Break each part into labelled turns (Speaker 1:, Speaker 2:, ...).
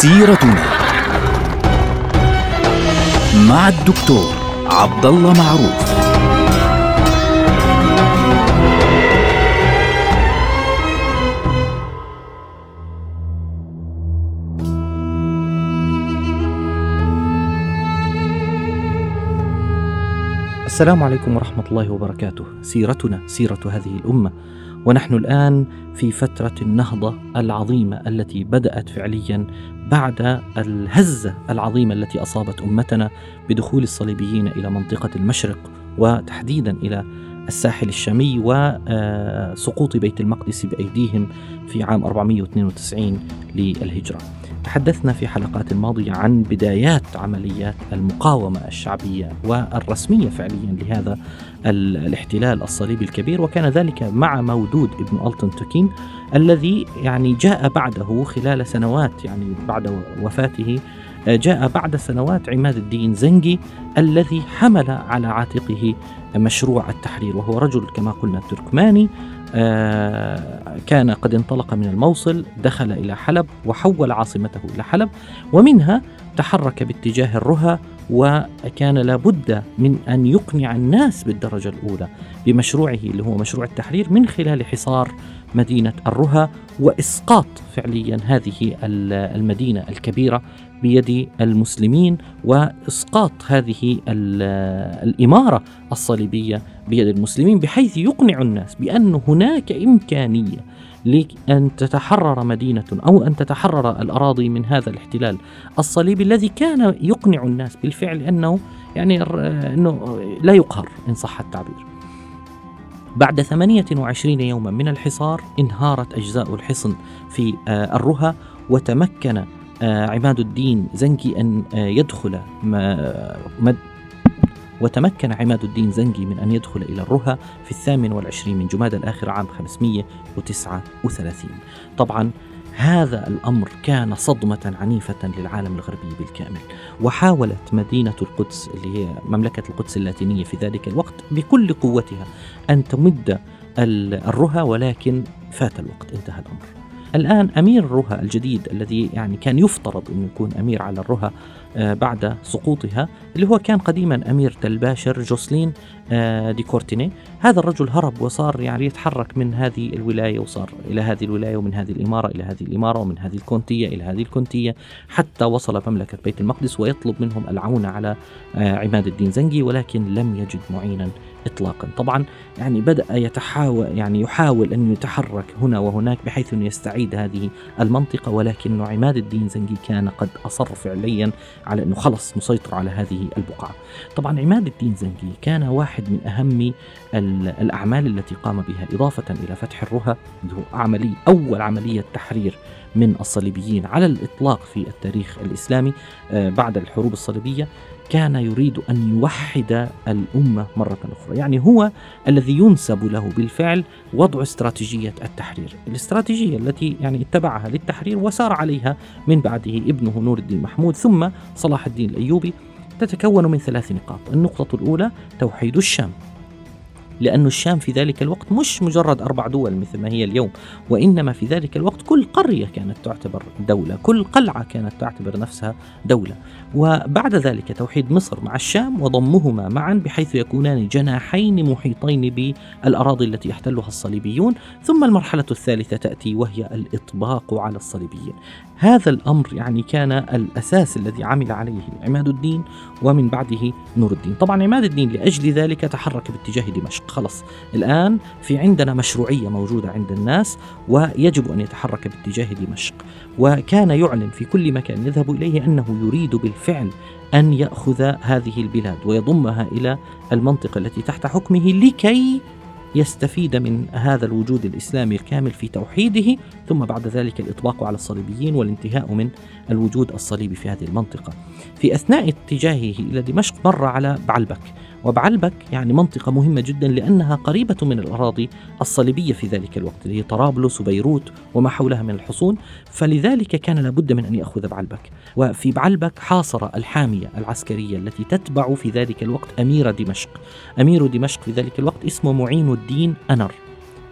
Speaker 1: سيرتنا مع الدكتور عبد الله معروف
Speaker 2: السلام عليكم ورحمة الله وبركاته. سيرتنا سيرة هذه الأمة، ونحن الآن في فترة النهضة العظيمة التي بدأت فعليا بعد الهزة العظيمة التي أصابت أمتنا بدخول الصليبيين إلى منطقة المشرق وتحديدا إلى الساحل الشامي وسقوط بيت المقدس بأيديهم في عام 492 للهجرة. تحدثنا في حلقات ماضية عن بدايات عمليات المقاومة الشعبية والرسمية فعليا لهذا الاحتلال الصليبي الكبير وكان ذلك مع مودود ابن ألتون توكين الذي يعني جاء بعده خلال سنوات يعني بعد وفاته جاء بعد سنوات عماد الدين زنجي الذي حمل على عاتقه مشروع التحرير وهو رجل كما قلنا تركماني آه، كان قد انطلق من الموصل دخل إلى حلب وحول عاصمته إلى حلب ومنها تحرك باتجاه الرها وكان لابد من أن يقنع الناس بالدرجة الأولى بمشروعه اللي هو مشروع التحرير من خلال حصار مدينة الرها وإسقاط فعليا هذه المدينة الكبيرة بيد المسلمين وإسقاط هذه الإمارة الصليبية بيد المسلمين بحيث يقنع الناس بأن هناك إمكانية لأن تتحرر مدينة أو أن تتحرر الأراضي من هذا الاحتلال الصليبي الذي كان يقنع الناس بالفعل أنه يعني أنه لا يقهر إن صح التعبير. بعد 28 يوما من الحصار انهارت أجزاء الحصن في آه، الرها وتمكن عماد الدين زنكي أن آه، يدخل مد وتمكن عماد الدين زنجي من أن يدخل إلى الرها في الثامن والعشرين من جماد الآخر عام 539 طبعا هذا الأمر كان صدمة عنيفة للعالم الغربي بالكامل وحاولت مدينة القدس اللي هي مملكة القدس اللاتينية في ذلك الوقت بكل قوتها أن تمد الرها ولكن فات الوقت انتهى الأمر. الآن أمير الرها الجديد الذي يعني كان يفترض أن يكون أمير على الرها آه، بعد سقوطها اللي هو كان قديما أمير تلباشر جوسلين آه، دي كورتيني. هذا الرجل هرب وصار يعني يتحرك من هذه الولاية وصار إلى هذه الولاية ومن هذه الإمارة إلى هذه الإمارة ومن هذه الكونتية إلى هذه الكونتية حتى وصل مملكة بيت المقدس ويطلب منهم العون على آه، عماد الدين زنجي ولكن لم يجد معينا اطلاقا. طبعا يعني بدأ يتحاول يعني يحاول أن يتحرك هنا وهناك بحيث انه يستعيد هذه المنطقة ولكن عماد الدين زنجي كان قد أصر فعليا على أنه خلص مسيطر على هذه البقعة. طبعا عماد الدين زنجي كان واحد من أهم الأعمال التي قام بها إضافة إلى فتح الرها عملي أول عملية تحرير من الصليبيين على الإطلاق في التاريخ الإسلامي آه، بعد الحروب الصليبية. كان يريد أن يوحد الأمة مرة أخرى، يعني هو الذي ينسب له بالفعل وضع استراتيجية التحرير، الاستراتيجية التي يعني اتبعها للتحرير وسار عليها من بعده ابنه نور الدين محمود ثم صلاح الدين الأيوبي تتكون من ثلاث نقاط، النقطة الأولى توحيد الشام. لأن الشام في ذلك الوقت مش مجرد أربع دول مثل ما هي اليوم وإنما في ذلك الوقت كل قرية كانت تعتبر دولة كل قلعة كانت تعتبر نفسها دولة. وبعد ذلك توحيد مصر مع الشام وضمهما معا بحيث يكونان جناحين محيطين بالأراضي التي يحتلها الصليبيون. ثم المرحلة الثالثة تأتي وهي الإطباق على الصليبيين. هذا الأمر يعني كان الأساس الذي عمل عليه عماد الدين ومن بعده نور الدين. طبعا عماد الدين لأجل ذلك تحرك باتجاه دمشق. خلص الآن في عندنا مشروعية موجودة عند الناس ويجب أن يتحرك باتجاه دمشق وكان يعلن في كل مكان يذهب إليه أنه يريد بالفعل أن يأخذ هذه البلاد ويضمها إلى المنطقة التي تحت حكمه لكي يستفيد من هذا الوجود الإسلامي الكامل في توحيده ثم بعد ذلك الإطباق على الصليبيين والانتهاء من الوجود الصليبي في هذه المنطقة. في أثناء اتجاهه إلى دمشق مر على بعلبك وبعلبك يعني منطقة مهمة جدا لأنها قريبة من الأراضي الصليبية في ذلك الوقت اللي هي طرابلس وبيروت وما حولها من الحصون. فلذلك كان لابد من أن يأخذ بعلبك. وفي بعلبك حاصر الحامية العسكرية التي تتبع في ذلك الوقت أمير دمشق. أمير دمشق في ذلك الوقت اسمه معين الدين أنر.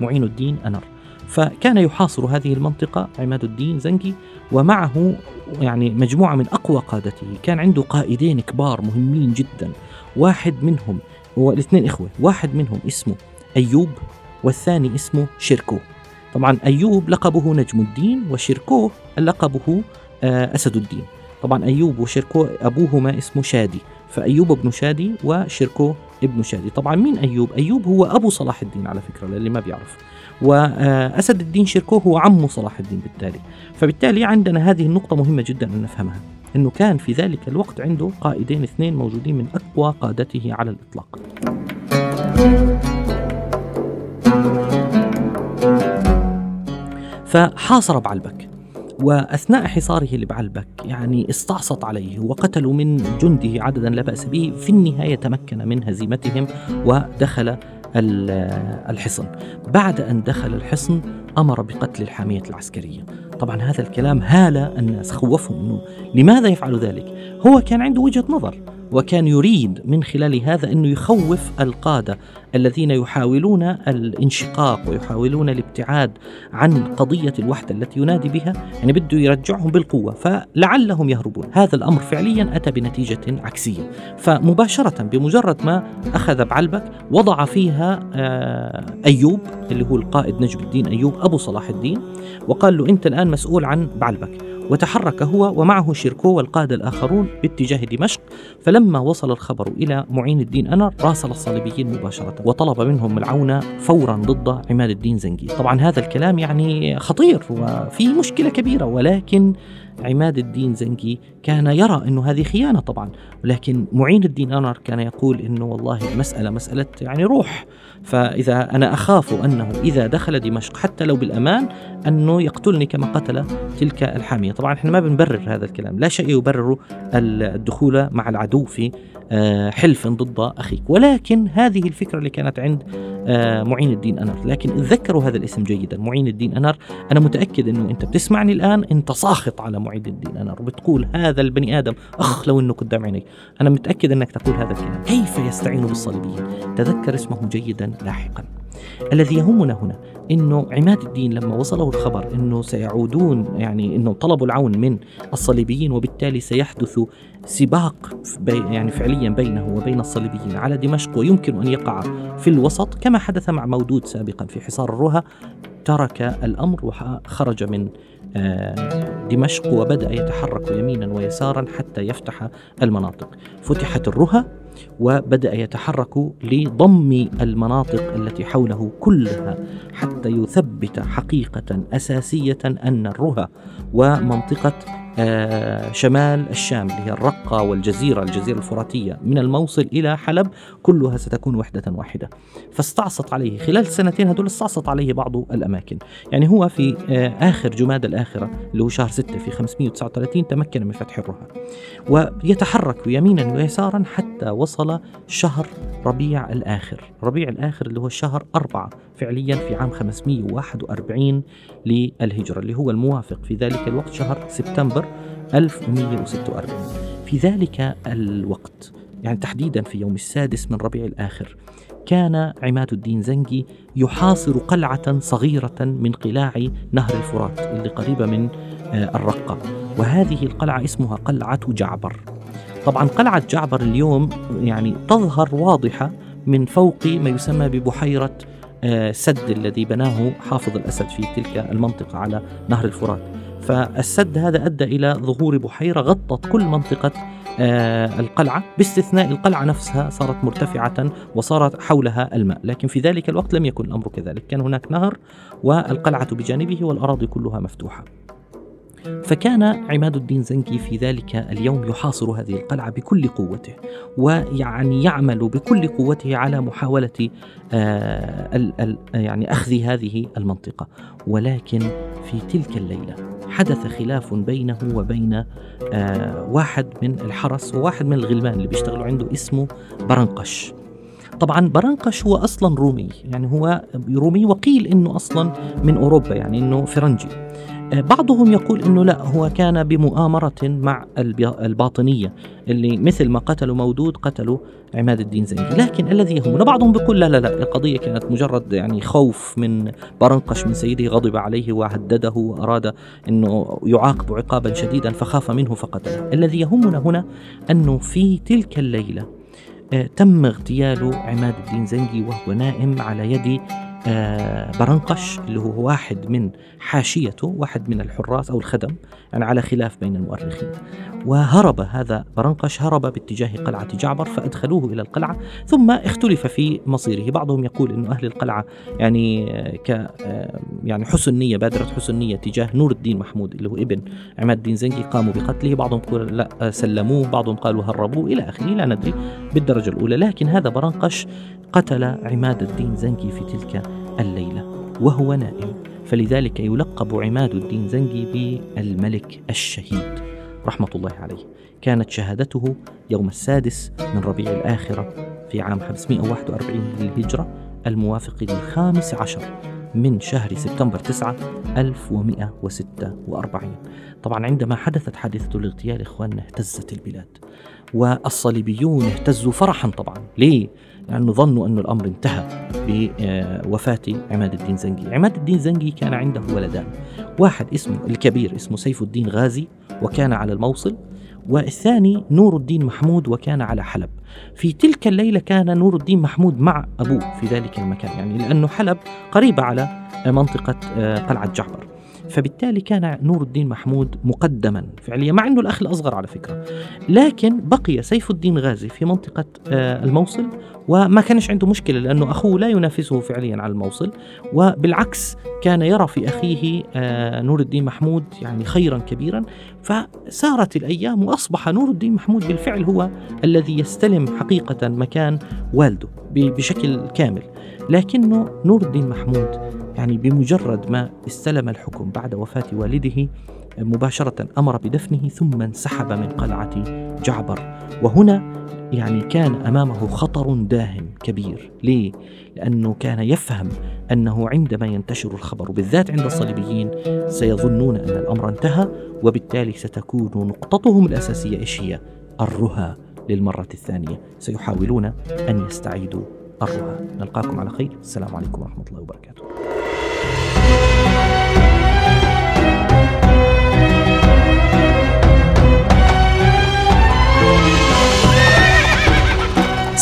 Speaker 2: معين الدين أنر. فكان يحاصر هذه المنطقة عماد الدين زنكي ومعه يعني مجموعة من أقوى قادته. كان عنده قائدين كبار مهمين جدا. واحد منهم هو الاثنين إخوة واحد منهم اسمه أيوب والثاني اسمه شيركو. طبعا أيوب لقبه نجم الدين وشيركو لقبه آه، أسد الدين. طبعا أيوب وشيركو أبوهما اسمه شادي فأيوب ابن شادي وشيركو ابن شادي. طبعا مين أيوب؟ أيوب هو أبو صلاح الدين على فكرة للي ما بيعرف. وأسد الدين شيركو هو عم صلاح الدين بالتالي. فبالتالي عندنا هذه النقطة مهمة جدا أن نفهمها. أنه كان في ذلك الوقت عنده قائدين اثنين موجودين من أقوى قادته على الإطلاق. فحاصر بعلبك وأثناء حصاره لبعلبك يعني استعصت عليه وقتلوا من جنده عددا لا بأس به في النهاية تمكن من هزيمتهم ودخل الحصن. بعد أن دخل الحصن أمر بقتل الحامية العسكرية. طبعا هذا الكلام هال الناس خوفهم انه لماذا يفعل ذلك؟ هو كان عنده وجهة نظر. وكان يريد من خلال هذا أنه يخوف القادة الذين يحاولون الانشقاق ويحاولون الابتعاد عن قضية الوحدة التي ينادي بها يعني بده يرجعهم بالقوة فلعلهم يهربون. هذا الأمر فعليا أتى بنتيجة عكسية. فمباشرة بمجرد ما أخذ بعلبك وضع فيها آه، أيوب اللي هو القائد نجم الدين أيوب أبو صلاح الدين وقال له أنت الآن مسؤول عن بعلبك. وتحرك هو ومعه شيركو والقادة الآخرون باتجاه دمشق فلما وصل الخبر إلى معين الدين أنر راسل الصليبيين مباشرة وطلب منهم العون فورا ضد عماد الدين زنجي. طبعا هذا الكلام يعني خطير وفيه مشكلة كبيرة ولكن عماد الدين زنكي كان يرى أنه هذه خيانة طبعا ولكن معين الدين أنر كان يقول أنه والله المسألة مسألة يعني روح. فإذا أنا أخاف أنه إذا دخل دمشق حتى لو بالأمان أنه يقتلني كما قتل تلك الحامية. طبعا إحنا ما بنبرر هذا الكلام لا شيء يبرر الدخول مع العدو في آه، حلف ضد أخيك. ولكن هذه الفكرة اللي كانت عند آه، معين الدين أنر لكن تذكروا هذا الاسم جيدا معين الدين أنر أنا متأكد أنه أنت بتسمعني الآن أنت ساخط على معين الدين أنر وبتقول هذا البني آدم أخ لو أنه قدام عيني أنا متأكد أنك تقول هذا الكلام. كيف يستعين بالصليبيين؟ تذكر اسمه جيدا لاحقا. الذي يهمنا هنا إنه عماد الدين لما وصله الخبر إنه سيعودون يعني إنه طلبوا العون من الصليبيين وبالتالي سيحدث سباق يعني فعليا بينه وبين الصليبيين على دمشق ويمكن أن يقع في الوسط. كما حدث مع مودود سابقا في حصار الرها ترك الأمر وخرج من آه، دمشق وبدأ يتحرك يمينا ويسارا حتى يفتح المناطق. فتحت الرها وبدأ يتحرك لضم المناطق التي حوله كلها حتى يثبت حقيقة أساسية أن الرها ومنطقة شمال الشام اللي هي الرقة والجزيرة الجزيرة الفراتية من الموصل إلى حلب كلها ستكون وحدة واحدة. فاستعصت عليه. خلال السنتين هدول استعصت عليه بعض الأماكن. يعني هو في آه، آخر جماد الآخرة اللي هو شهر 6 في 539 تمكن من فتح الرها ويتحرك يمينا ويسارا حتى وصل شهر ربيع الآخر. ربيع الآخر اللي هو الشهر أربعة فعليا في عام 541 للهجرة اللي هو الموافق في ذلك الوقت شهر سبتمبر 1146 في ذلك الوقت يعني تحديدا في يوم السادس من ربيع الآخر كان عماد الدين زنجي يحاصر قلعة صغيرة من قلاع نهر الفرات اللي قريبة من آه، الرقة. وهذه القلعة اسمها قلعة جعبر. طبعا قلعة جعبر اليوم يعني تظهر واضحة من فوق ما يسمى ببحيرة آه، الذي بناه حافظ الأسد في تلك المنطقة على نهر الفرات. فالسد هذا أدى إلى ظهور بحيرة غطت كل منطقة آه، القلعة. باستثناء القلعة نفسها صارت مرتفعة وصارت حولها الماء. لكن في ذلك الوقت لم يكن الأمر كذلك. كان هناك نهر والقلعة بجانبه والأراضي كلها مفتوحة. فكان عماد الدين زنكي في ذلك اليوم يحاصر هذه القلعة بكل قوته ويعني يعمل بكل قوته على محاولة آه يعني أخذ هذه المنطقة. ولكن في تلك الليلة حدث خلاف بينه وبين آه واحد من الحرس وواحد من الغلمان اللي بيشتغلوا عنده اسمه برنقش. طبعا برنقش هو أصلا رومي يعني هو رومي وقيل إنه أصلا من أوروبا يعني إنه فرنجي. بعضهم يقول إنه لا هو كان بمؤامرة مع الباطنية اللي مثل ما قتلوا مودود قتلوا عماد الدين زنكي لكن الذي يهمنا بعضهم بيقول لا لا لا القضية كانت مجرد يعني خوف من برنقش من سيده غضب عليه وهدده وأراد أنه يعاقب عقابا شديدا فخاف منه فقتله. الذي يهمنا هنا أنه في تلك الليلة آه، تم اغتيال عماد الدين زنجي وهو نائم على يد آه، برنقش اللي هو واحد من حاشيته واحد من الحراس أو الخدم يعني على خلاف بين المؤرخين. وهرب هذا برنقش هرب باتجاه قلعة جعبر فأدخلوه إلى القلعة ثم اختلف في مصيره. بعضهم يقول أن أهل القلعة يعني آه، ك آه، يعني حسن نية بادرة حسن نية تجاه نور الدين محمود اللي هو ابن عماد الدين زنكي قاموا بقتله. بعضهم يقول لا سلموه. بعضهم قالوا هربوه. إلى آخره لا ندري بالدرجة الأولى. لكن هذا برنقش قتل عماد الدين زنكي في تلك الليلة وهو نائم. فلذلك يلقب عماد الدين زنجي بالملك الشهيد. رحمة الله عليه. كانت شهادته يوم السادس من ربيع الآخرة في عام 541 للهجرة الموافق للخامس عشر من شهر سبتمبر 9 1146 طبعا عندما حدثت حادثة الاغتيال إخواننا اهتزت البلاد والصليبيون اهتزوا فرحا طبعا. ليه؟ لأنه ظنوا أن الأمر انتهى بوفاة عماد الدين زنجي. عماد الدين زنجي كان عنده ولدان. واحد اسمه الكبير اسمه سيف الدين غازي وكان على الموصل والثاني نور الدين محمود وكان على حلب. في تلك الليلة كان نور الدين محمود مع أبوه في ذلك المكان يعني لأنه حلب قريبة على منطقة آه، قلعة جعفر. فبالتالي كان نور الدين محمود مقدما فعليا مع إنه الأخ الأصغر على فكرة. لكن بقي سيف الدين غازي في منطقة آه، الموصل وما كانش عنده مشكلة لأنه أخوه لا ينافسه فعليا على الموصل. وبالعكس كان يرى في أخيه آه، نور الدين محمود يعني خيرا كبيرا. فسارت الأيام وأصبح نور الدين محمود بالفعل هو الذي يستلم حقيقة مكان والده بشكل كامل. لكنه نور الدين محمود يعني بمجرد ما استلم الحكم بعد وفاة والده مباشرة أمر بدفنه ثم انسحب من قلعة جعبر وهنا يعني كان أمامه خطر داهم كبير، ليه؟ لأنه كان يفهم أنه عندما ينتشر الخبر بالذات عند الصليبيين سيظنون أن الأمر انتهى وبالتالي ستكون نقطتهم الأساسية إيش هي؟ الرهى للمرة الثانية، سيحاولون أن يستعيدوا الرهى. نلقاكم على خير، السلام عليكم ورحمة الله وبركاته.